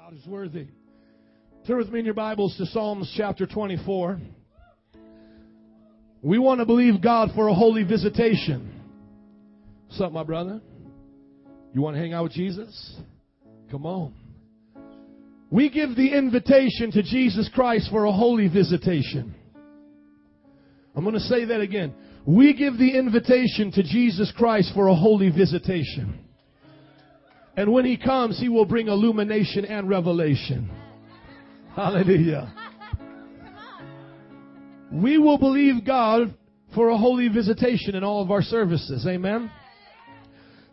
God is worthy. Turn with me in your Bibles to Psalms chapter 24. We want to believe God for a holy visitation. What's up, my brother? You want to hang out with Jesus? Come on. We give the invitation to Jesus Christ for a holy visitation. I'm going to say that again. We give the invitation to Jesus Christ for a holy visitation. And when he comes, he will bring illumination and revelation. Hallelujah. We will believe God for a holy visitation in all of our services. Amen.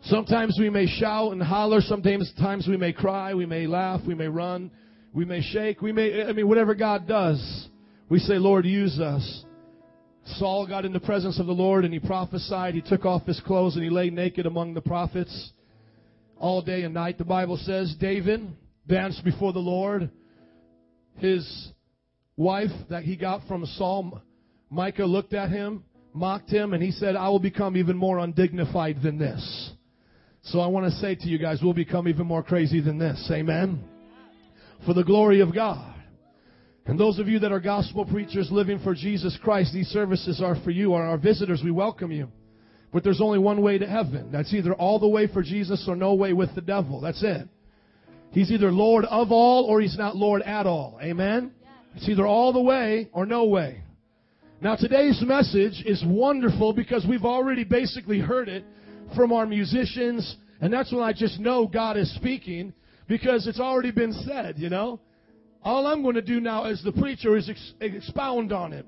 Sometimes we may shout and holler. Sometimes times we may cry. We may laugh. We may run. We may shake. We may, I mean, whatever God does, we say, Lord, use us. Saul got in the presence of the Lord and he prophesied. He took off his clothes and he lay naked among the prophets all day and night. The Bible says David danced before the Lord. His wife that he got from Saul, Micah, looked at him, mocked him, and he said, I will become even more undignified than this. So I want to say to you guys, we'll become even more crazy than this. Amen. For the glory of God. And those of you that are gospel preachers living for Jesus Christ, these services are for you. Are our visitors, we welcome you. But there's only one way to heaven. That's either all the way for Jesus or no way with the devil. That's it. He's either Lord of all or he's not Lord at all. Amen? It's either all the way or no way. Now today's message is wonderful because we've already basically heard it from our musicians, and that's when I just know God is speaking because it's already been said, you know? All I'm going to do now as the preacher is ex- expound on it.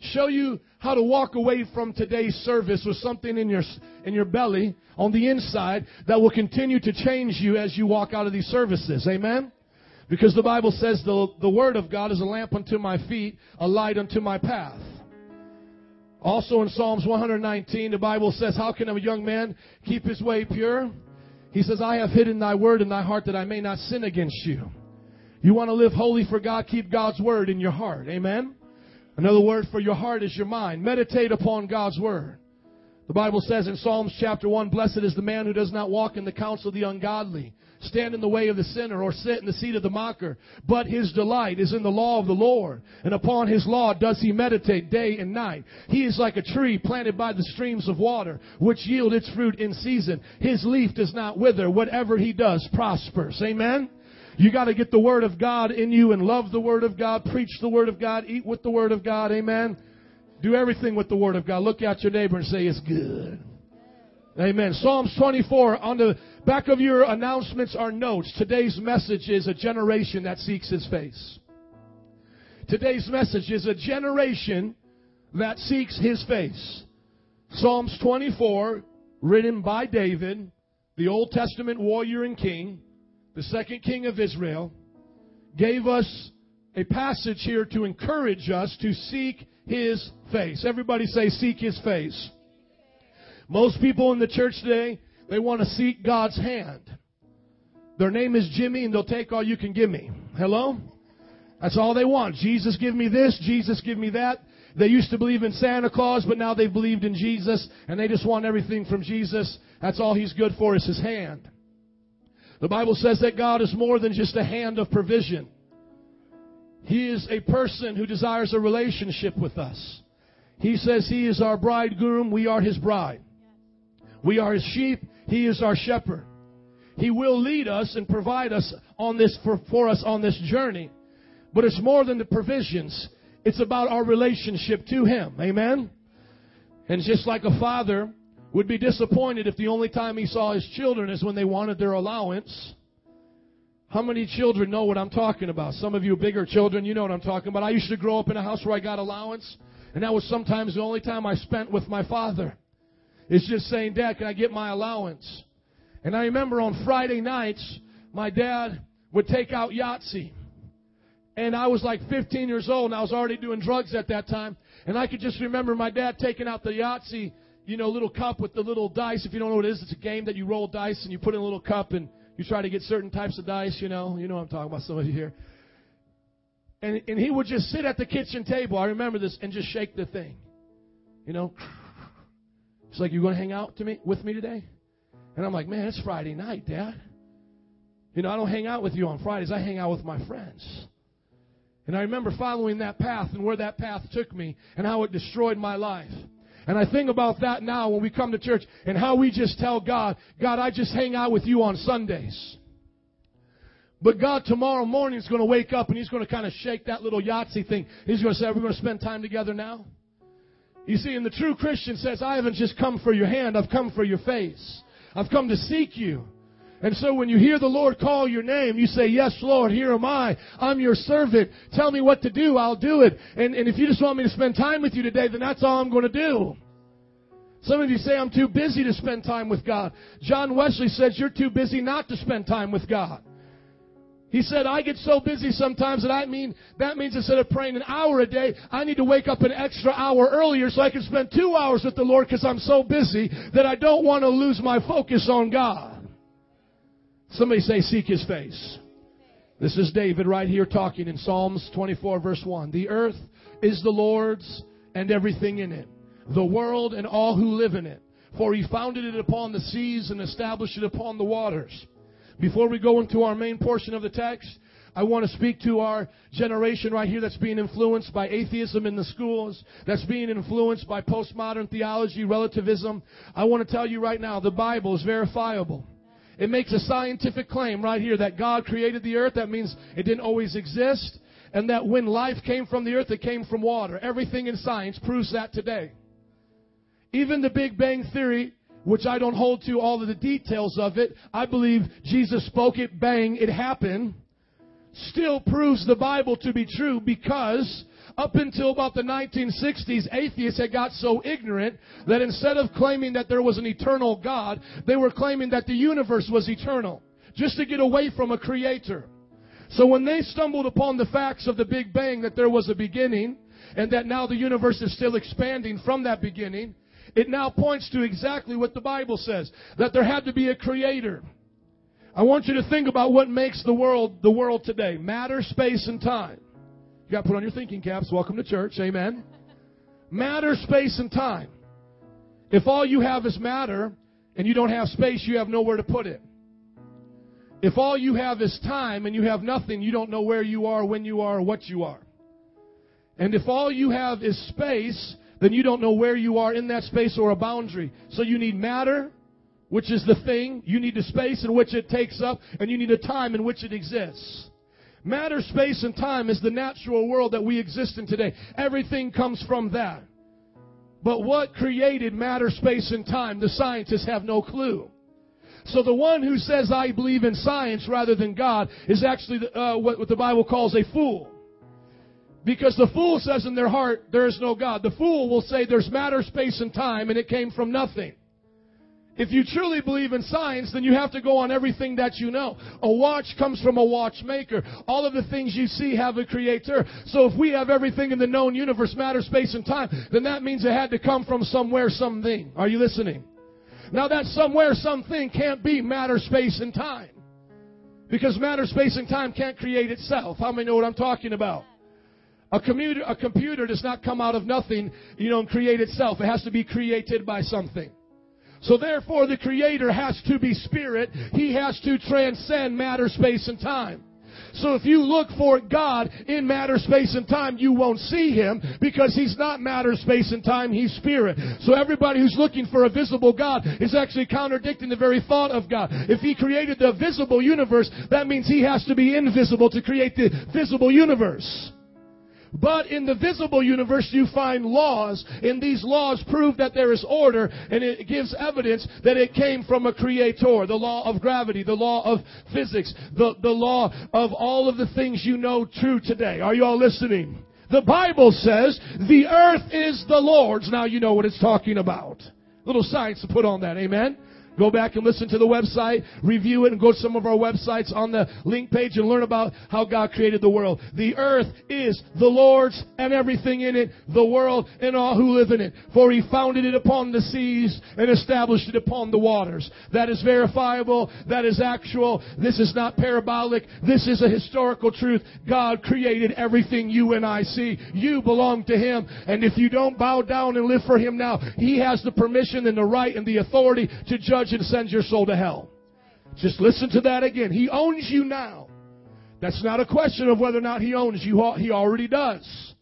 Show you how to walk away from today's service with something in your, in your belly on the inside that will continue to change you as you walk out of these services. Amen? Because the Bible says the, the Word of God is a lamp unto my feet, a light unto my path. Also in Psalms 119, the Bible says, How can a young man keep his way pure? He says, I have hidden thy word in thy heart that I may not sin against you. You want to live holy for God, keep God's word in your heart. Amen? Another word for your heart is your mind. Meditate upon God's word. The Bible says in Psalms chapter 1, Blessed is the man who does not walk in the counsel of the ungodly, stand in the way of the sinner, or sit in the seat of the mocker. But his delight is in the law of the Lord, and upon his law does he meditate day and night. He is like a tree planted by the streams of water, which yield its fruit in season. His leaf does not wither. Whatever he does prospers. Amen? You got to get the Word of God in you and love the Word of God, preach the Word of God, eat with the Word of God. Amen. Do everything with the Word of God. Look at your neighbor and say, It's good. Amen. Psalms 24, on the back of your announcements are notes. Today's message is a generation that seeks His face. Today's message is a generation that seeks His face. Psalms 24, written by David, the Old Testament warrior and king the second king of Israel, gave us a passage here to encourage us to seek his face. Everybody say, seek his face. Most people in the church today, they want to seek God's hand. Their name is Jimmy and they'll take all you can give me. Hello? That's all they want. Jesus give me this, Jesus give me that. They used to believe in Santa Claus, but now they've believed in Jesus and they just want everything from Jesus. That's all he's good for is his hand. The Bible says that God is more than just a hand of provision. He is a person who desires a relationship with us. He says He is our bridegroom, we are His bride. We are His sheep, He is our shepherd. He will lead us and provide us on this for, for us on this journey. But it's more than the provisions. It's about our relationship to Him. Amen? And just like a father would be disappointed if the only time he saw his children is when they wanted their allowance. How many children know what I'm talking about? Some of you bigger children, you know what I'm talking about. I used to grow up in a house where I got allowance, and that was sometimes the only time I spent with my father. It's just saying, Dad, can I get my allowance? And I remember on Friday nights, my dad would take out Yahtzee. And I was like 15 years old, and I was already doing drugs at that time. And I could just remember my dad taking out the Yahtzee you know, little cup with the little dice. If you don't know what it is, it's a game that you roll dice and you put in a little cup and you try to get certain types of dice, you know. You know I'm talking about, some of you here. And, and he would just sit at the kitchen table, I remember this, and just shake the thing. You know? It's like, you're going to hang out to me with me today? And I'm like, man, it's Friday night, Dad. You know, I don't hang out with you on Fridays, I hang out with my friends. And I remember following that path and where that path took me and how it destroyed my life. And I think about that now when we come to church and how we just tell God, God, I just hang out with you on Sundays. But God tomorrow morning is going to wake up and He's going to kind of shake that little Yahtzee thing. He's going to say, we're we going to spend time together now? You see, and the true Christian says, I haven't just come for your hand, I've come for your face. I've come to seek you. And so when you hear the Lord call your name, you say, Yes, Lord, here am I. I'm your servant. Tell me what to do. I'll do it. And, and if you just want me to spend time with you today, then that's all I'm going to do. Some of you say, I'm too busy to spend time with God. John Wesley says, You're too busy not to spend time with God. He said, I get so busy sometimes that I mean, that means instead of praying an hour a day, I need to wake up an extra hour earlier so I can spend two hours with the Lord because I'm so busy that I don't want to lose my focus on God. Somebody say, seek his face. This is David right here talking in Psalms 24 verse 1. The earth is the Lord's and everything in it, the world and all who live in it. For he founded it upon the seas and established it upon the waters. Before we go into our main portion of the text, I want to speak to our generation right here that's being influenced by atheism in the schools, that's being influenced by postmodern theology, relativism. I want to tell you right now, the Bible is verifiable. It makes a scientific claim right here that God created the earth. That means it didn't always exist. And that when life came from the earth, it came from water. Everything in science proves that today. Even the Big Bang Theory, which I don't hold to all of the details of it, I believe Jesus spoke it, bang, it happened, still proves the Bible to be true because up until about the 1960s, atheists had got so ignorant that instead of claiming that there was an eternal God, they were claiming that the universe was eternal, just to get away from a creator. So when they stumbled upon the facts of the Big Bang, that there was a beginning, and that now the universe is still expanding from that beginning, it now points to exactly what the Bible says, that there had to be a creator. I want you to think about what makes the world the world today. Matter, space, and time. You got to put on your thinking caps. Welcome to church. Amen. Matter, space, and time. If all you have is matter and you don't have space, you have nowhere to put it. If all you have is time and you have nothing, you don't know where you are, when you are, what you are. And if all you have is space, then you don't know where you are in that space or a boundary. So you need matter, which is the thing. You need the space in which it takes up, and you need a time in which it exists. Matter, space, and time is the natural world that we exist in today. Everything comes from that. But what created matter, space, and time? The scientists have no clue. So the one who says, I believe in science rather than God is actually uh, what, what the Bible calls a fool. Because the fool says in their heart, there is no God. The fool will say there's matter, space, and time, and it came from nothing. If you truly believe in science, then you have to go on everything that you know. A watch comes from a watchmaker. All of the things you see have a creator. So if we have everything in the known universe, matter, space, and time, then that means it had to come from somewhere, something. Are you listening? Now that somewhere, something can't be matter, space, and time. Because matter, space, and time can't create itself. How many know what I'm talking about? A computer, a computer does not come out of nothing, you know, and create itself. It has to be created by something. So therefore the Creator has to be Spirit. He has to transcend matter, space, and time. So if you look for God in matter, space, and time, you won't see Him because He's not matter, space, and time. He's Spirit. So everybody who's looking for a visible God is actually contradicting the very thought of God. If He created the visible universe, that means He has to be invisible to create the visible universe. But in the visible universe, you find laws, and these laws prove that there is order, and it gives evidence that it came from a creator. The law of gravity, the law of physics, the, the law of all of the things you know true today. Are you all listening? The Bible says the earth is the Lord's. Now you know what it's talking about. Little science to put on that. Amen. Go back and listen to the website, review it, and go to some of our websites on the link page and learn about how God created the world. The earth is the Lord's and everything in it, the world and all who live in it. For he founded it upon the seas and established it upon the waters. That is verifiable. That is actual. This is not parabolic. This is a historical truth. God created everything you and I see. You belong to him. And if you don't bow down and live for him now, he has the permission and the right and the authority to judge judge and sends your soul to hell. Just listen to that again. He owns you now. That's not a question of whether or not he owns you. He already does.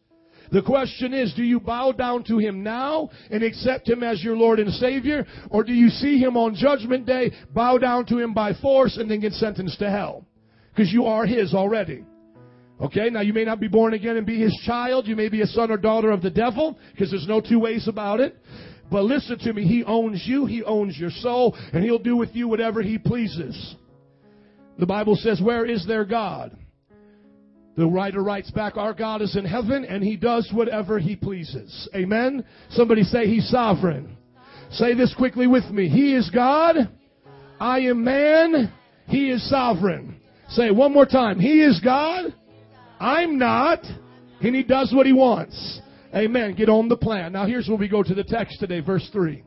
The question is, do you bow down to Him now and accept Him as your Lord and Savior? Or do you see Him on Judgment Day, bow down to Him by force, and then get sentenced to hell? Because you are His already. Okay, now you may not be born again and be His child. You may be a son or daughter of the devil, because there's no two ways about it. But listen to me, He owns you, He owns your soul, and He'll do with you whatever He pleases. The Bible says, Where is their God? The writer writes back, Our God is in heaven and He does whatever He pleases. Amen? Somebody say He's sovereign. Say this quickly with me. He is God. I am man. He is sovereign. Say one more time. He is God. I'm not. And He does what He wants. Amen. Get on the plan. Now here's where we go to the text today, verse 3.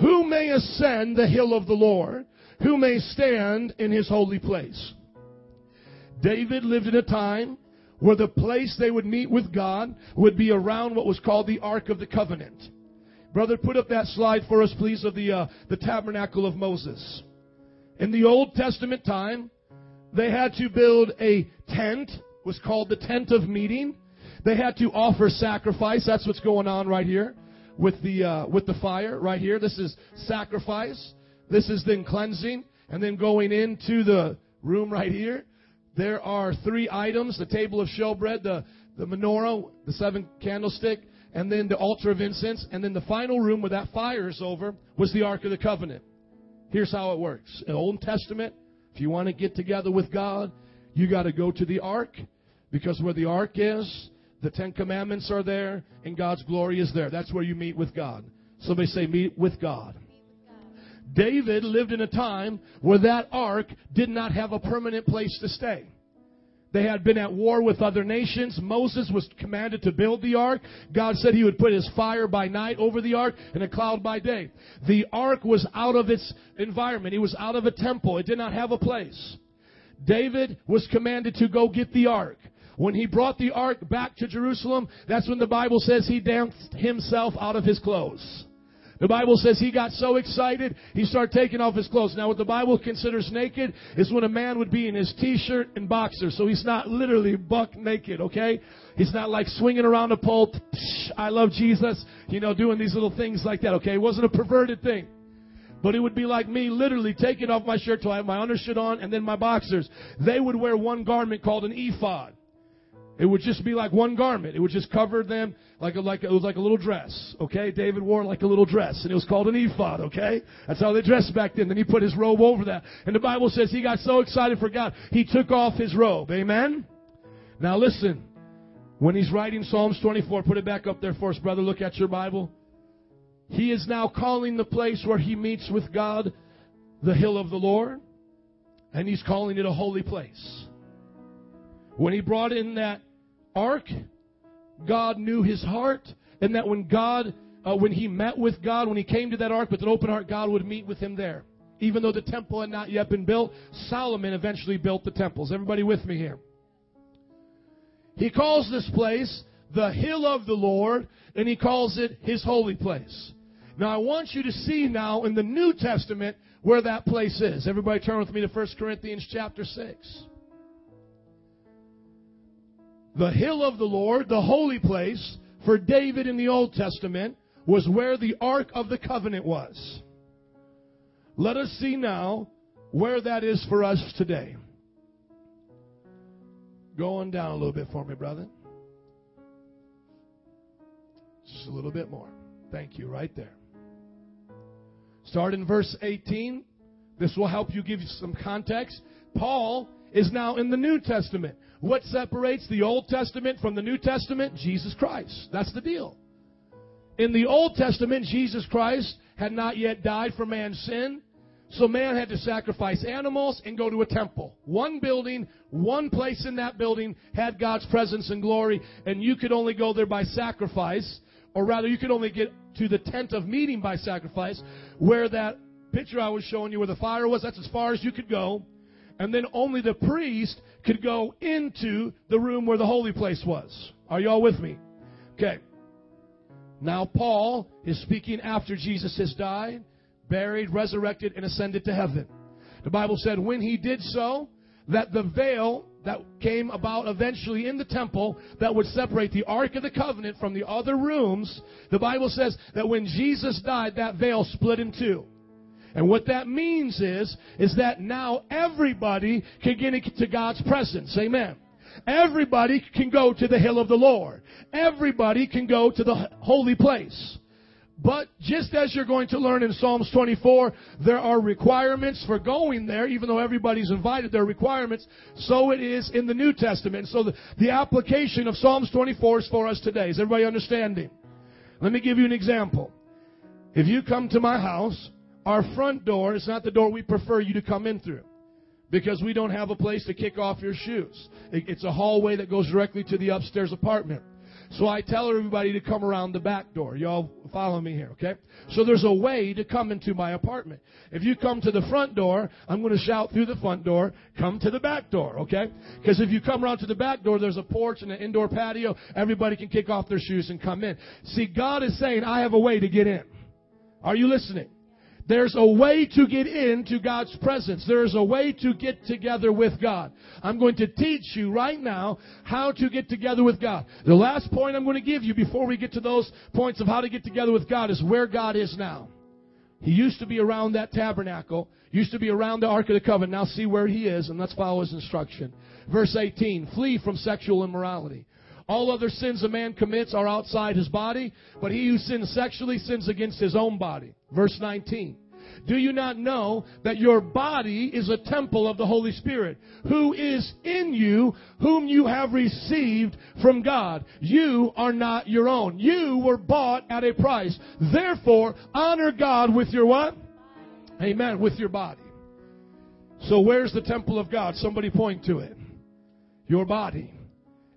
Who may ascend the hill of the Lord? Who may stand in His holy place? David lived in a time where the place they would meet with God would be around what was called the Ark of the Covenant. Brother, put up that slide for us, please, of the, uh, the tabernacle of Moses. In the Old Testament time, they had to build a tent, was called the tent of meeting. They had to offer sacrifice. That's what's going on right here with the, uh, with the fire right here. This is sacrifice. This is then cleansing and then going into the room right here there are three items the table of showbread, the, the menorah, the seven candlestick, and then the altar of incense. And then the final room where that fire is over was the Ark of the Covenant. Here's how it works. In the Old Testament, if you want to get together with God, you got to go to the Ark because where the Ark is, the Ten Commandments are there and God's glory is there. That's where you meet with God. Somebody say, meet with God. David lived in a time where that ark did not have a permanent place to stay. They had been at war with other nations. Moses was commanded to build the ark. God said he would put his fire by night over the ark and a cloud by day. The ark was out of its environment. It was out of a temple. It did not have a place. David was commanded to go get the ark. When he brought the ark back to Jerusalem, that's when the Bible says he danced himself out of his clothes. The Bible says he got so excited, he started taking off his clothes. Now, what the Bible considers naked is when a man would be in his t-shirt and boxers. So he's not literally buck naked, okay? He's not like swinging around a pole, I love Jesus, you know, doing these little things like that, okay? It wasn't a perverted thing. But it would be like me literally taking off my shirt till I have my undershirt on and then my boxers. They would wear one garment called an ephod. It would just be like one garment. It would just cover them like a, like it was like a little dress. Okay, David wore like a little dress, and it was called an ephod. Okay, that's how they dressed back then. Then he put his robe over that, and the Bible says he got so excited for God, he took off his robe. Amen. Now listen, when he's writing Psalms 24, put it back up there for us, brother. Look at your Bible. He is now calling the place where he meets with God the hill of the Lord, and he's calling it a holy place. When he brought in that ark, God knew his heart, and that when God, uh, when he met with God, when he came to that ark with an open heart, God would meet with him there. Even though the temple had not yet been built, Solomon eventually built the temples. Everybody with me here? He calls this place the hill of the Lord, and he calls it his holy place. Now I want you to see now in the New Testament where that place is. Everybody turn with me to 1 Corinthians chapter 6. The hill of the Lord, the holy place, for David in the Old Testament, was where the Ark of the Covenant was. Let us see now where that is for us today. Going down a little bit for me, brother. Just a little bit more. Thank you, right there. Start in verse 18. This will help you give you some context. Paul is now in the New Testament. What separates the Old Testament from the New Testament? Jesus Christ. That's the deal. In the Old Testament, Jesus Christ had not yet died for man's sin. So man had to sacrifice animals and go to a temple. One building, one place in that building had God's presence and glory, and you could only go there by sacrifice, or rather, you could only get to the tent of meeting by sacrifice, where that picture I was showing you where the fire was, that's as far as you could go and then only the priest could go into the room where the holy place was. Are you all with me? Okay. Now, Paul is speaking after Jesus has died, buried, resurrected, and ascended to heaven. The Bible said when he did so, that the veil that came about eventually in the temple that would separate the Ark of the Covenant from the other rooms, the Bible says that when Jesus died, that veil split in two. And what that means is, is that now everybody can get into God's presence. Amen. Everybody can go to the hill of the Lord. Everybody can go to the holy place. But just as you're going to learn in Psalms 24, there are requirements for going there, even though everybody's invited, there are requirements. So it is in the New Testament. So the, the application of Psalms 24 is for us today. Is everybody understanding? Let me give you an example. If you come to my house, our front door is not the door we prefer you to come in through because we don't have a place to kick off your shoes. It's a hallway that goes directly to the upstairs apartment. So I tell everybody to come around the back door. Y'all follow me here, okay? So there's a way to come into my apartment. If you come to the front door, I'm going to shout through the front door, come to the back door, okay? Because if you come around to the back door, there's a porch and an indoor patio. Everybody can kick off their shoes and come in. See, God is saying, I have a way to get in. Are you listening? There's a way to get into God's presence. There is a way to get together with God. I'm going to teach you right now how to get together with God. The last point I'm going to give you before we get to those points of how to get together with God is where God is now. He used to be around that tabernacle, used to be around the Ark of the Covenant. Now see where he is, and let's follow his instruction. Verse 18, flee from sexual immorality. All other sins a man commits are outside his body, but he who sins sexually sins against his own body. Verse 19. Do you not know that your body is a temple of the Holy Spirit, who is in you, whom you have received from God? You are not your own. You were bought at a price. Therefore, honor God with your what? Amen. With your body. So where's the temple of God? Somebody point to it. Your body.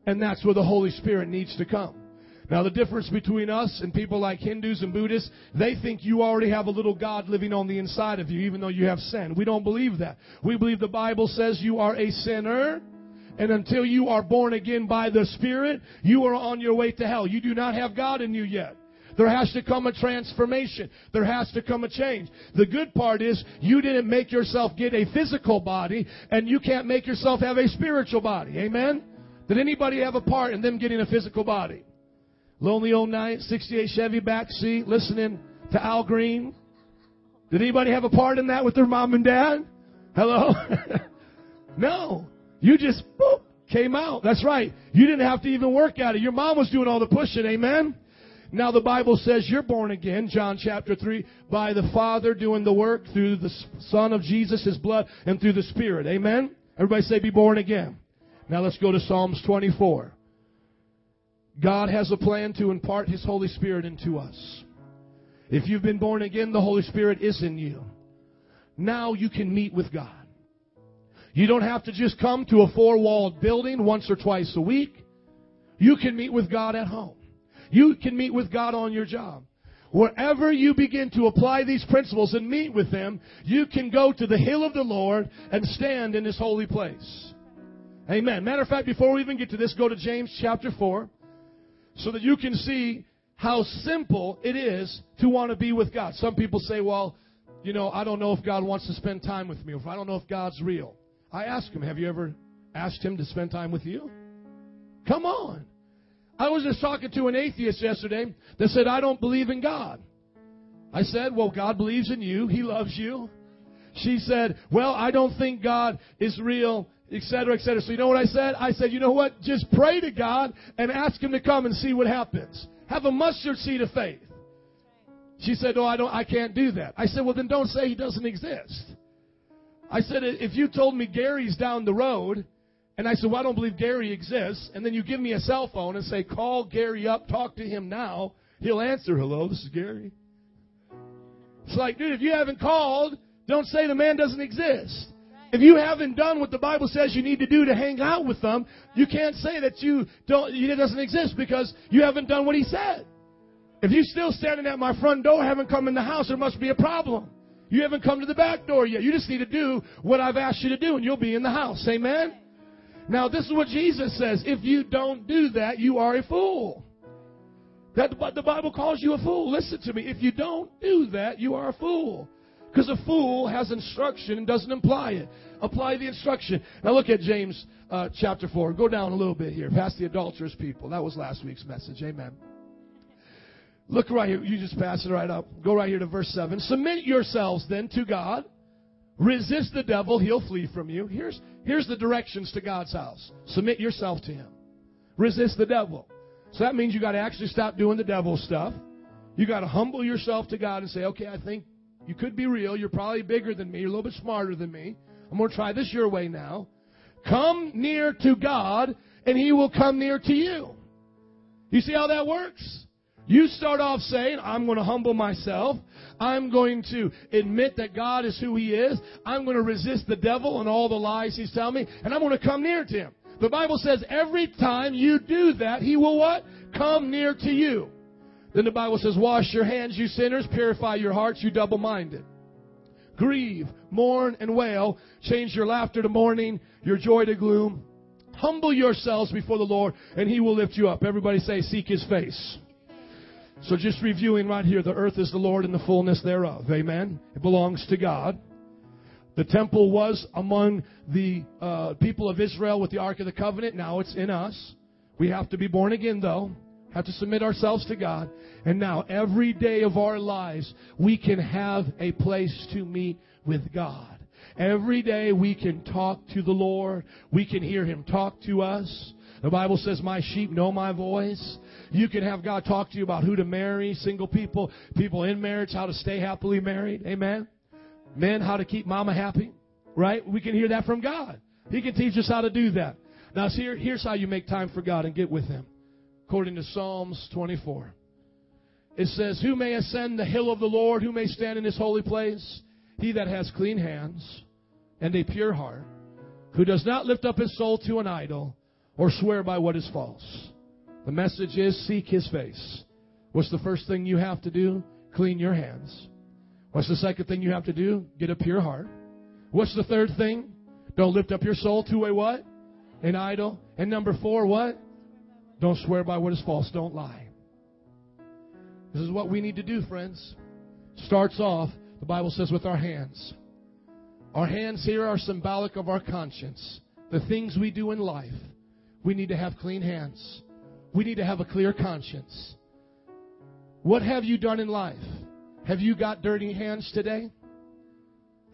And that's where the Holy Spirit needs to come. Now, the difference between us and people like Hindus and Buddhists, they think you already have a little God living on the inside of you, even though you have sin. We don't believe that. We believe the Bible says you are a sinner. And until you are born again by the Spirit, you are on your way to hell. You do not have God in you yet. There has to come a transformation. There has to come a change. The good part is you didn't make yourself get a physical body and you can't make yourself have a spiritual body. Amen? Did anybody have a part in them getting a physical body? Lonely old night, 68 Chevy back seat, listening to Al Green. Did anybody have a part in that with their mom and dad? Hello? no. You just boop, came out. That's right. You didn't have to even work at it. Your mom was doing all the pushing. Amen? Now the Bible says you're born again, John chapter 3, by the Father doing the work through the Son of Jesus, His blood, and through the Spirit. Amen? Everybody say be born again. Now let's go to Psalms 24. God has a plan to impart His Holy Spirit into us. If you've been born again, the Holy Spirit is in you. Now you can meet with God. You don't have to just come to a four walled building once or twice a week. You can meet with God at home. You can meet with God on your job. Wherever you begin to apply these principles and meet with Him, you can go to the hill of the Lord and stand in His holy place. Amen. Matter of fact, before we even get to this, go to James chapter 4 so that you can see how simple it is to want to be with God. Some people say, well, you know, I don't know if God wants to spend time with me, or if I don't know if God's real. I ask him, have you ever asked him to spend time with you? Come on. I was just talking to an atheist yesterday that said, I don't believe in God. I said, well, God believes in you. He loves you. She said, well, I don't think God is real etc., etc. So you know what I said? I said, you know what? Just pray to God and ask Him to come and see what happens. Have a mustard seed of faith. She said, "Oh, I don't. I can't do that." I said, "Well, then don't say He doesn't exist." I said, "If you told me Gary's down the road." And I said, Well, I don't believe Gary exists. And then you give me a cell phone and say, Call Gary up, talk to him now. He'll answer, Hello, this is Gary. It's like, dude, if you haven't called, don't say the man doesn't exist. If you haven't done what the Bible says you need to do to hang out with them, you can't say that you don't, it doesn't exist because you haven't done what he said. If you're still standing at my front door, haven't come in the house, there must be a problem. You haven't come to the back door yet. You just need to do what I've asked you to do and you'll be in the house. Amen? Now, this is what Jesus says. If you don't do that, you are a fool. That the Bible calls you a fool. Listen to me. If you don't do that, you are a fool. Because a fool has instruction and doesn't apply it. Apply the instruction. Now look at James uh, chapter 4. Go down a little bit here, past the adulterous people. That was last week's message. Amen. Look right here. You just pass it right up. Go right here to verse 7. Submit yourselves then to God. Resist the devil, he'll flee from you. Here's, here's the directions to God's house. Submit yourself to him. Resist the devil. So that means you got to actually stop doing the devil stuff. You got to humble yourself to God and say, okay, I think you could be real. You're probably bigger than me. You're a little bit smarter than me. I'm going to try this your way now. Come near to God, and He will come near to you. You see how that works? You start off saying, I'm going to humble myself. I'm going to admit that God is who He is. I'm going to resist the devil and all the lies He's telling me, and I'm going to come near to Him. The Bible says every time you do that, He will what? Come near to you. Then the Bible says, Wash your hands, you sinners. Purify your hearts, you double minded. Grieve, mourn, and wail. Change your laughter to mourning, your joy to gloom. Humble yourselves before the Lord, and He will lift you up. Everybody say, Seek His face. So just reviewing right here, the earth is the Lord and the fullness thereof. Amen. It belongs to God. The temple was among the uh, people of Israel with the Ark of the Covenant. Now it's in us. We have to be born again, though. Have to submit ourselves to God. And now, every day of our lives, we can have a place to meet with God. Every day we can talk to the Lord. We can hear Him talk to us. The Bible says, My sheep know my voice. You can have God talk to you about who to marry, single people, people in marriage, how to stay happily married. Amen. Men, how to keep mama happy. Right? We can hear that from God. He can teach us how to do that. Now, here, here's how you make time for God and get with Him. According to Psalms 24. It says, Who may ascend the hill of the Lord? Who may stand in His holy place? He that has clean hands and a pure heart, who does not lift up his soul to an idol or swear by what is false. The message is seek his face. What's the first thing you have to do? Clean your hands. What's the second thing you have to do? Get a pure heart. What's the third thing? Don't lift up your soul to a what? An idol. And number four, what? Don't swear by what is false. Don't lie. This is what we need to do, friends. Starts off, the Bible says, with our hands. Our hands here are symbolic of our conscience. The things we do in life. We need to have clean hands. We need to have a clear conscience. What have you done in life? Have you got dirty hands today?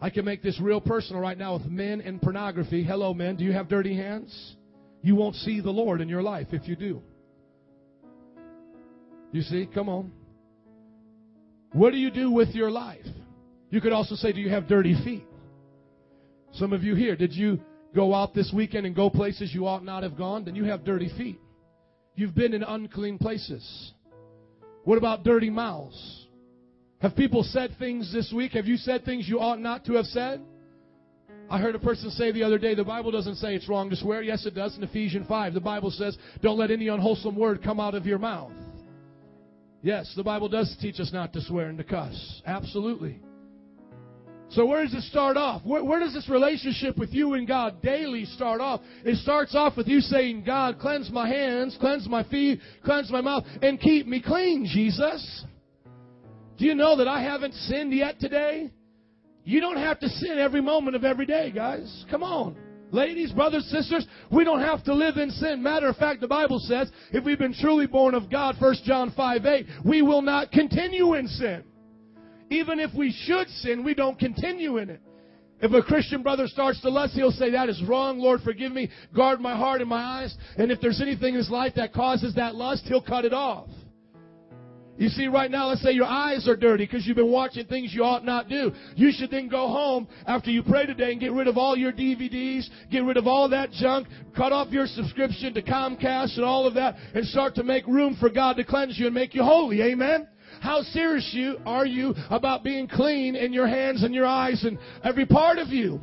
I can make this real personal right now with men and pornography. Hello, men. Do you have dirty hands? You won't see the Lord in your life if you do. You see? Come on. What do you do with your life? You could also say, Do you have dirty feet? Some of you here, did you go out this weekend and go places you ought not have gone? Then you have dirty feet. You've been in unclean places. What about dirty mouths? Have people said things this week? Have you said things you ought not to have said? I heard a person say the other day, the Bible doesn't say it's wrong to swear. Yes, it does. In Ephesians 5, the Bible says, don't let any unwholesome word come out of your mouth. Yes, the Bible does teach us not to swear and to cuss. Absolutely. So where does it start off? Where, where, does this relationship with you and God daily start off? It starts off with you saying, God, cleanse my hands, cleanse my feet, cleanse my mouth, and keep me clean, Jesus. Do you know that I haven't sinned yet today? You don't have to sin every moment of every day, guys. Come on. Ladies, brothers, sisters, we don't have to live in sin. Matter of fact, the Bible says if we've been truly born of God, 1 John 5 8, we will not continue in sin. Even if we should sin, we don't continue in it. If a Christian brother starts to lust, he'll say, That is wrong. Lord, forgive me. Guard my heart and my eyes. And if there's anything in his life that causes that lust, he'll cut it off. You see, right now, let's say your eyes are dirty because you've been watching things you ought not do. You should then go home after you pray today and get rid of all your DVDs, get rid of all that junk, cut off your subscription to Comcast and all of that, and start to make room for God to cleanse you and make you holy. Amen? How serious you are you about being clean in your hands and your eyes and every part of you?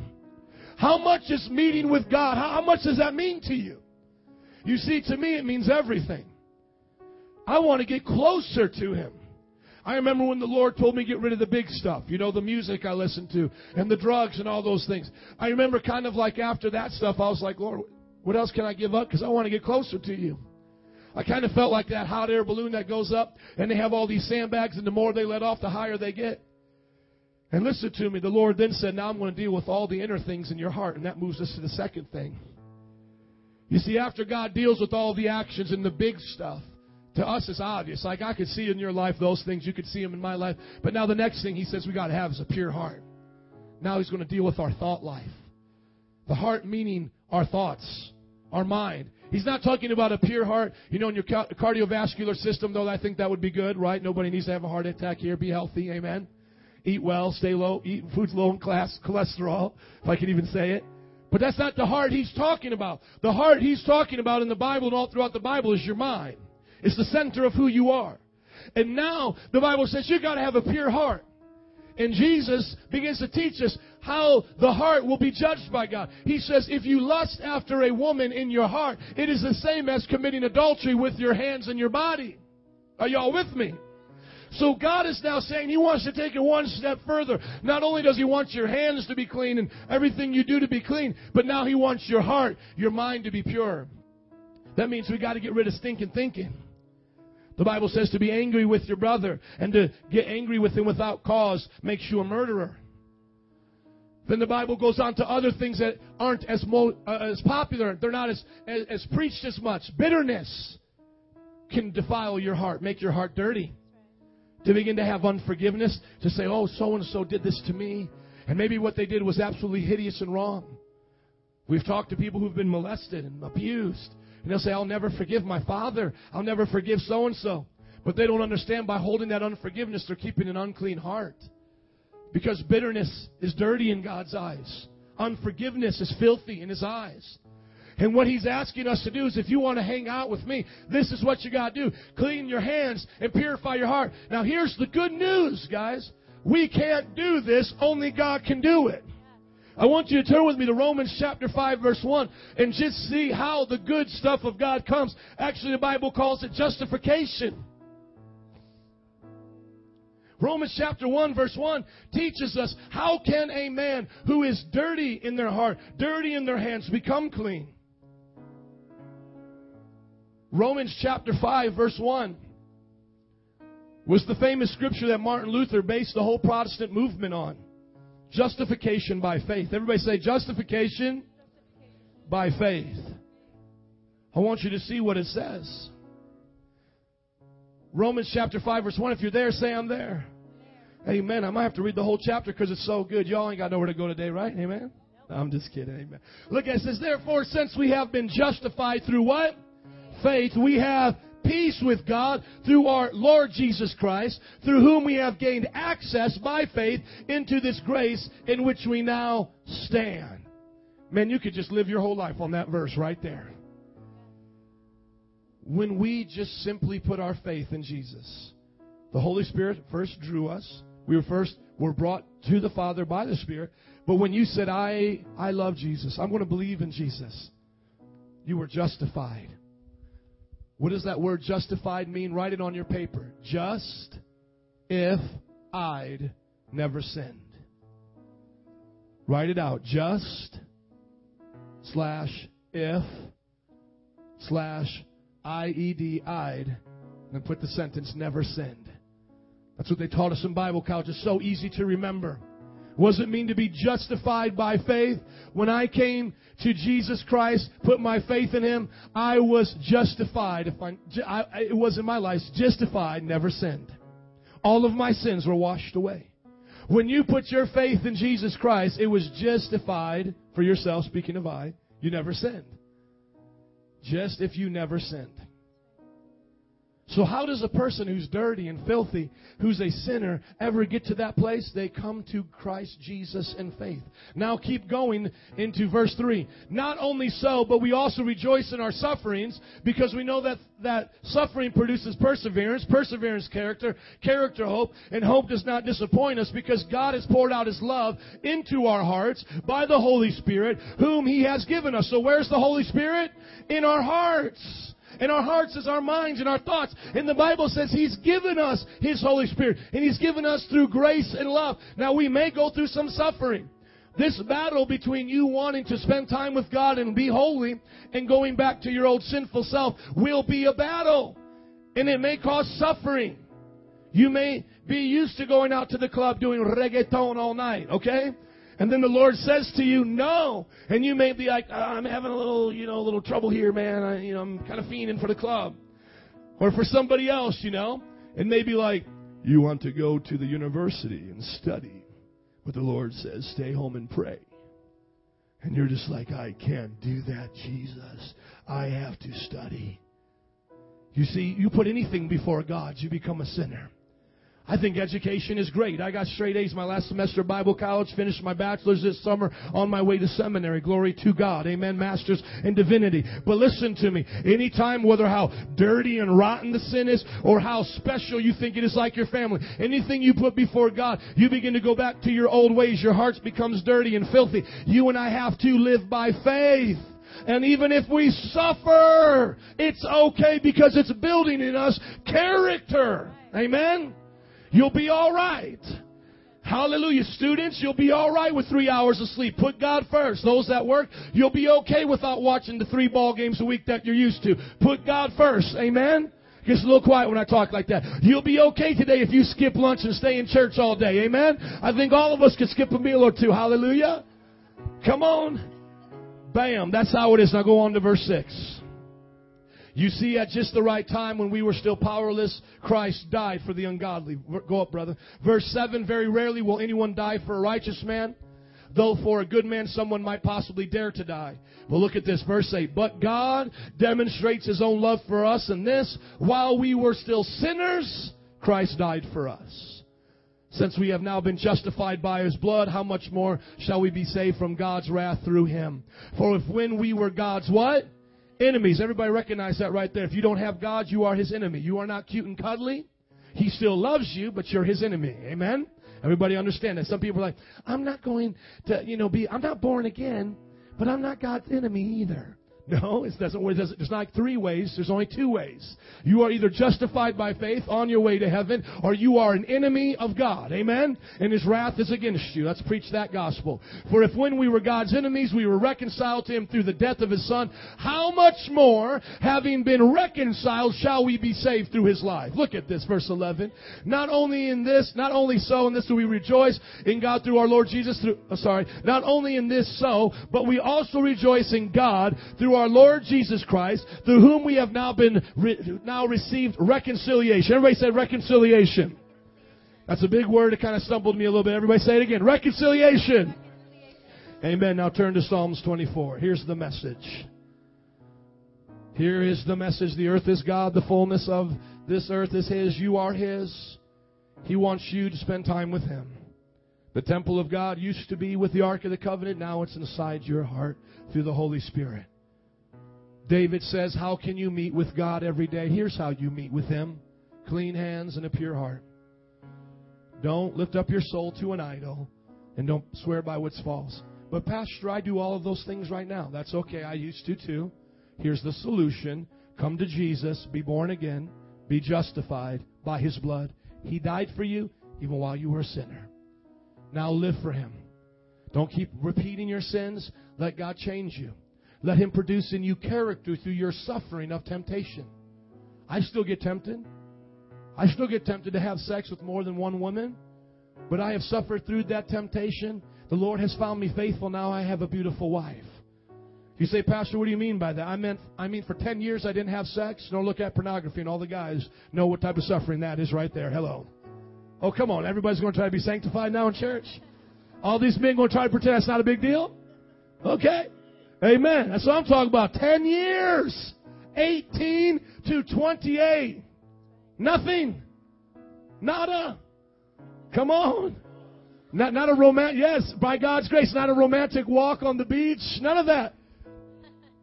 How much is meeting with God? How much does that mean to you? You see, to me, it means everything. I want to get closer to Him. I remember when the Lord told me to get rid of the big stuff, you know, the music I listened to and the drugs and all those things. I remember kind of like after that stuff, I was like, Lord, what else can I give up? Because I want to get closer to you. I kind of felt like that hot air balloon that goes up and they have all these sandbags and the more they let off, the higher they get. And listen to me. The Lord then said, Now I'm going to deal with all the inner things in your heart. And that moves us to the second thing. You see, after God deals with all the actions and the big stuff, to us it's obvious. Like I could see in your life those things, you could see them in my life. But now the next thing he says we got to have is a pure heart. Now he's going to deal with our thought life. The heart meaning our thoughts, our mind. He's not talking about a pure heart, you know, in your cardiovascular system, though I think that would be good, right? Nobody needs to have a heart attack here. Be healthy, amen. Eat well, stay low, eat foods low in class, cholesterol, if I can even say it. But that's not the heart he's talking about. The heart he's talking about in the Bible and all throughout the Bible is your mind. It's the center of who you are. And now the Bible says you gotta have a pure heart. And Jesus begins to teach us how the heart will be judged by God. He says, if you lust after a woman in your heart, it is the same as committing adultery with your hands and your body. Are y'all with me? So God is now saying He wants to take it one step further. Not only does He want your hands to be clean and everything you do to be clean, but now He wants your heart, your mind to be pure. That means we got to get rid of stinking thinking. The Bible says to be angry with your brother and to get angry with him without cause makes you a murderer. Then the Bible goes on to other things that aren't as mo- uh, as popular. They're not as, as as preached as much. Bitterness can defile your heart, make your heart dirty to begin to have unforgiveness, to say, oh, so and so did this to me. And maybe what they did was absolutely hideous and wrong. We've talked to people who've been molested and abused. And they'll say, I'll never forgive my father. I'll never forgive so and so. But they don't understand by holding that unforgiveness, they're keeping an unclean heart. Because bitterness is dirty in God's eyes. Unforgiveness is filthy in His eyes. And what he's asking us to do is if you want to hang out with me, this is what you got to do. Clean your hands and purify your heart. Now here's the good news, guys. We can't do this. Only God can do it. I want you to turn with me to Romans chapter 5 verse 1 and just see how the good stuff of God comes. Actually, the Bible calls it justification. Romans chapter 1 verse 1 teaches us how can a man who is dirty in their heart, dirty in their hands, become clean? Romans chapter 5 verse 1 was the famous scripture that Martin Luther based the whole Protestant movement on. Justification by faith. Everybody say justification by faith. I want you to see what it says. Romans chapter 5 verse 1. If you're there, say I'm there. Amen. I might have to read the whole chapter because it's so good. Y'all ain't got nowhere to go today, right? Amen. I'm just kidding. Amen. Look, it says, therefore, since we have been justified through what? faith, we have peace with God through our Lord Jesus Christ, through whom we have gained access by faith into this grace in which we now stand. Man, you could just live your whole life on that verse right there. When we just simply put our faith in Jesus, the Holy Spirit first drew us. We were first were brought to the Father by the Spirit. But when you said, I, I love Jesus, I'm going to believe in Jesus, you were justified. What does that word justified mean? Write it on your paper. Just if I'd never sinned. Write it out. Just slash if slash IED I'd and put the sentence never sinned. That's what they taught us in Bible college. It's so easy to remember. What does it mean to be justified by faith? When I came to Jesus Christ, put my faith in Him, I was justified. If I, I, it was in my life, justified, never sinned. All of my sins were washed away. When you put your faith in Jesus Christ, it was justified for yourself, speaking of I, you never sinned. Just if you never sinned. So how does a person who's dirty and filthy, who's a sinner, ever get to that place? They come to Christ Jesus in faith. Now keep going into verse 3. Not only so, but we also rejoice in our sufferings because we know that, that suffering produces perseverance, perseverance character, character hope, and hope does not disappoint us because God has poured out His love into our hearts by the Holy Spirit whom He has given us. So where's the Holy Spirit? In our hearts. And our hearts is our minds and our thoughts. And the Bible says He's given us His Holy Spirit. And He's given us through grace and love. Now we may go through some suffering. This battle between you wanting to spend time with God and be holy and going back to your old sinful self will be a battle. And it may cause suffering. You may be used to going out to the club doing reggaeton all night, okay? And then the Lord says to you, no. And you may be like, oh, I'm having a little, you know, a little trouble here, man. I, you know, I'm kind of fiending for the club. Or for somebody else, you know, And maybe like, you want to go to the university and study. But the Lord says, stay home and pray. And you're just like, I can't do that, Jesus. I have to study. You see, you put anything before God, you become a sinner. I think education is great. I got straight A's my last semester of Bible college, finished my bachelor's this summer on my way to seminary. Glory to God. Amen. Masters in divinity. But listen to me. Anytime, whether how dirty and rotten the sin is or how special you think it is like your family, anything you put before God, you begin to go back to your old ways. Your heart becomes dirty and filthy. You and I have to live by faith. And even if we suffer, it's okay because it's building in us character. Amen. You'll be all right. Hallelujah. Students, you'll be all right with three hours of sleep. Put God first. Those that work, you'll be okay without watching the three ball games a week that you're used to. Put God first. Amen. Gets a little quiet when I talk like that. You'll be okay today if you skip lunch and stay in church all day. Amen. I think all of us could skip a meal or two. Hallelujah. Come on. Bam. That's how it is. Now go on to verse 6. You see, at just the right time when we were still powerless, Christ died for the ungodly. Go up, brother. Verse 7 Very rarely will anyone die for a righteous man, though for a good man someone might possibly dare to die. But look at this, verse 8. But God demonstrates his own love for us in this while we were still sinners, Christ died for us. Since we have now been justified by his blood, how much more shall we be saved from God's wrath through him? For if when we were God's what? Enemies. Everybody recognize that right there. If you don't have God, you are his enemy. You are not cute and cuddly. He still loves you, but you're his enemy. Amen? Everybody understand that. Some people are like, I'm not going to, you know, be, I'm not born again, but I'm not God's enemy either. No, it doesn't. There's not three ways. There's only two ways. You are either justified by faith on your way to heaven, or you are an enemy of God. Amen. And His wrath is against you. Let's preach that gospel. For if when we were God's enemies, we were reconciled to Him through the death of His Son, how much more, having been reconciled, shall we be saved through His life? Look at this, verse 11. Not only in this, not only so in this do we rejoice in God through our Lord Jesus. Through, oh, sorry, not only in this so, but we also rejoice in God through our Lord Jesus Christ, through whom we have now been re- now received reconciliation. Everybody say reconciliation. That's a big word. It kind of stumbled me a little bit. Everybody say it again. Reconciliation. Amen. Now turn to Psalms 24. Here's the message. Here is the message. The earth is God. The fullness of this earth is His. You are His. He wants you to spend time with Him. The temple of God used to be with the Ark of the Covenant. Now it's inside your heart through the Holy Spirit. David says, How can you meet with God every day? Here's how you meet with Him clean hands and a pure heart. Don't lift up your soul to an idol and don't swear by what's false. But, Pastor, I do all of those things right now. That's okay. I used to too. Here's the solution come to Jesus, be born again, be justified by His blood. He died for you even while you were a sinner. Now live for Him. Don't keep repeating your sins. Let God change you. Let Him produce in you character through your suffering of temptation. I still get tempted. I still get tempted to have sex with more than one woman. But I have suffered through that temptation. The Lord has found me faithful. Now I have a beautiful wife. You say, Pastor, what do you mean by that? I meant, I mean, for 10 years I didn't have sex. Don't look at pornography, and all the guys know what type of suffering that is right there. Hello. Oh, come on. Everybody's going to try to be sanctified now in church? All these men going to try to pretend that's not a big deal? Okay. Amen. That's what I'm talking about. 10 years. 18 to 28. Nothing. Nada. Come on. Not, not a romantic, yes, by God's grace, not a romantic walk on the beach. None of that.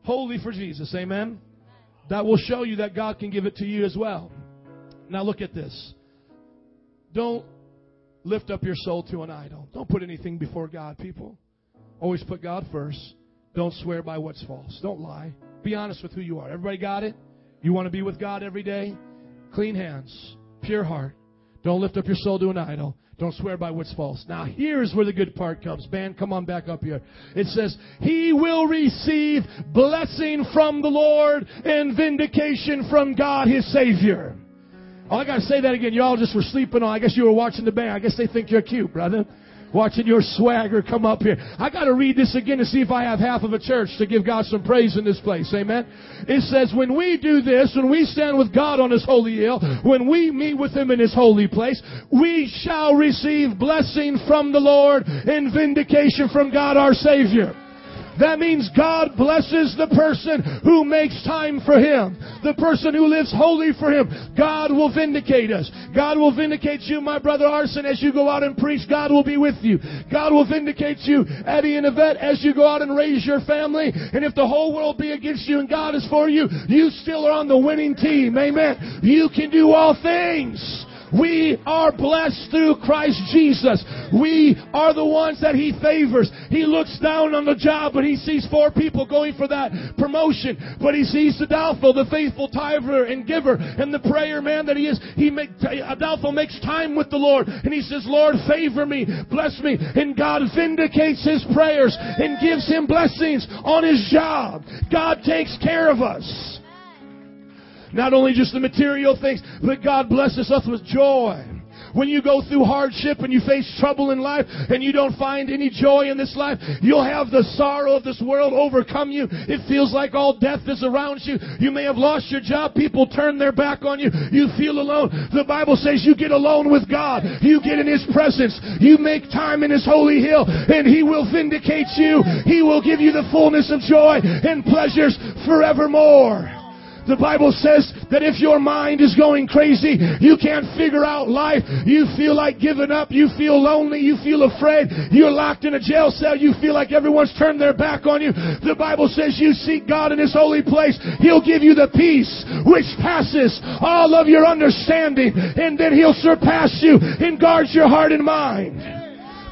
Holy for Jesus. Amen. That will show you that God can give it to you as well. Now look at this. Don't lift up your soul to an idol. Don't put anything before God, people. Always put God first. Don't swear by what's false. Don't lie. Be honest with who you are. Everybody got it? You want to be with God every day? Clean hands, pure heart. Don't lift up your soul to an idol. Don't swear by what's false. Now, here's where the good part comes. Band, come on back up here. It says, He will receive blessing from the Lord and vindication from God his Savior. Oh, I gotta say that again. Y'all just were sleeping on. I guess you were watching the band. I guess they think you're cute, brother. Watching your swagger come up here. I gotta read this again to see if I have half of a church to give God some praise in this place. Amen. It says, when we do this, when we stand with God on His holy hill, when we meet with Him in His holy place, we shall receive blessing from the Lord and vindication from God our Savior. That means God blesses the person who makes time for Him. The person who lives holy for Him. God will vindicate us. God will vindicate you, my brother Arson, as you go out and preach. God will be with you. God will vindicate you, Eddie and Yvette, as you go out and raise your family. And if the whole world be against you and God is for you, you still are on the winning team. Amen. You can do all things we are blessed through Christ Jesus. We are the ones that He favors. He looks down on the job, but He sees four people going for that promotion. But He sees the doubtful, the faithful tither and giver, and the prayer man that He is. He make, doubtful makes time with the Lord, and He says, Lord, favor me, bless me. And God vindicates His prayers and gives Him blessings on His job. God takes care of us. Not only just the material things, but God blesses us with joy. When you go through hardship and you face trouble in life and you don't find any joy in this life, you'll have the sorrow of this world overcome you. It feels like all death is around you. You may have lost your job. People turn their back on you. You feel alone. The Bible says you get alone with God. You get in His presence. You make time in His holy hill and He will vindicate you. He will give you the fullness of joy and pleasures forevermore. The Bible says that if your mind is going crazy, you can't figure out life, you feel like giving up, you feel lonely, you feel afraid, you're locked in a jail cell, you feel like everyone's turned their back on you. The Bible says you seek God in His holy place, He'll give you the peace which passes all of your understanding, and then He'll surpass you and guard your heart and mind.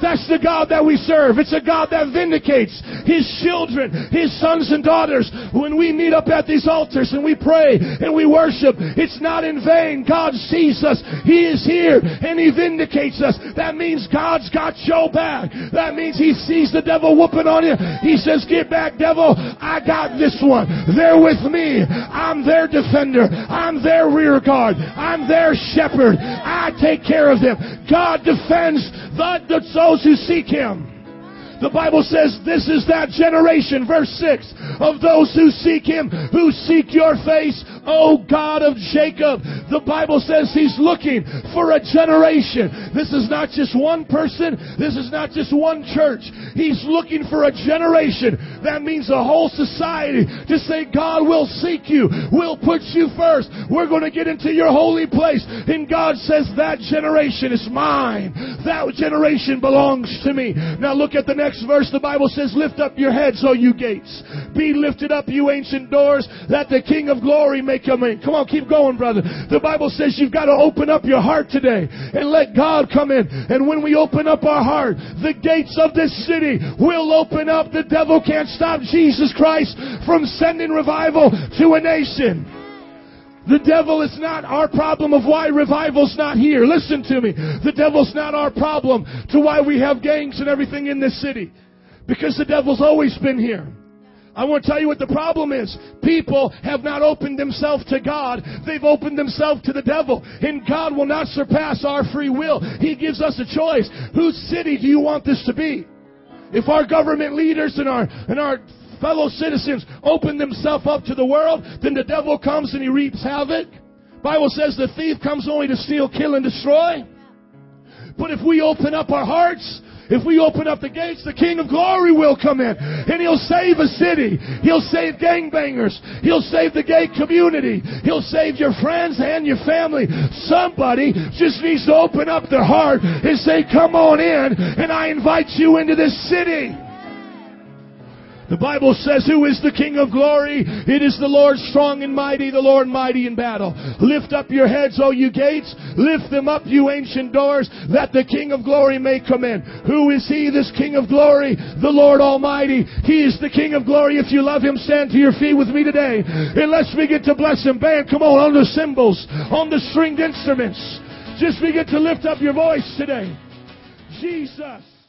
That's the God that we serve. It's a God that vindicates His children, His sons and daughters. When we meet up at these altars and we pray and we worship, it's not in vain. God sees us. He is here and He vindicates us. That means God's got your back. That means He sees the devil whooping on you. He says, get back, devil. I got this one. They're with me. I'm their defender. I'm their rear guard. I'm their shepherd. I take care of them. God defends the, the those who seek Him. The Bible says this is that generation, verse 6, of those who seek Him, who seek your face, O God of Jacob. The Bible says He's looking for a generation. This is not just one person. This is not just one church. He's looking for a generation. That means a whole society to say, God will seek you. We'll put you first. We're going to get into your holy place. And God says that generation is mine. That generation belongs to me. Now look at the next next verse, the Bible says, Lift up your heads, O you gates. Be lifted up, you ancient doors, that the King of glory may come in. Come on, keep going, brother. The Bible says you've got to open up your heart today and let God come in. And when we open up our heart, the gates of this city will open up. The devil can't stop Jesus Christ from sending revival to a nation. The devil is not our problem of why revival's not here. Listen to me. The devil's not our problem to why we have gangs and everything in this city. Because the devil's always been here. I want to tell you what the problem is. People have not opened themselves to God. They've opened themselves to the devil. And God will not surpass our free will. He gives us a choice. Whose city do you want this to be? If our government leaders and our, and our fellow citizens open themselves up to the world, then the devil comes and he reaps havoc. Bible says the thief comes only to steal, kill, and destroy. But if we open up our hearts, if we open up the gates, the King of Glory will come in and He'll save a city. He'll save gangbangers. He'll save the gay community. He'll save your friends and your family. Somebody just needs to open up their heart and say, come on in and I invite you into this city. The Bible says, Who is the King of glory? It is the Lord strong and mighty, the Lord mighty in battle. Lift up your heads, O you gates. Lift them up, you ancient doors, that the King of glory may come in. Who is he, this King of glory? The Lord Almighty. He is the King of glory. If you love him, stand to your feet with me today. And let's begin to bless him. Band, come on, on the cymbals, on the stringed instruments. Just begin to lift up your voice today. Jesus.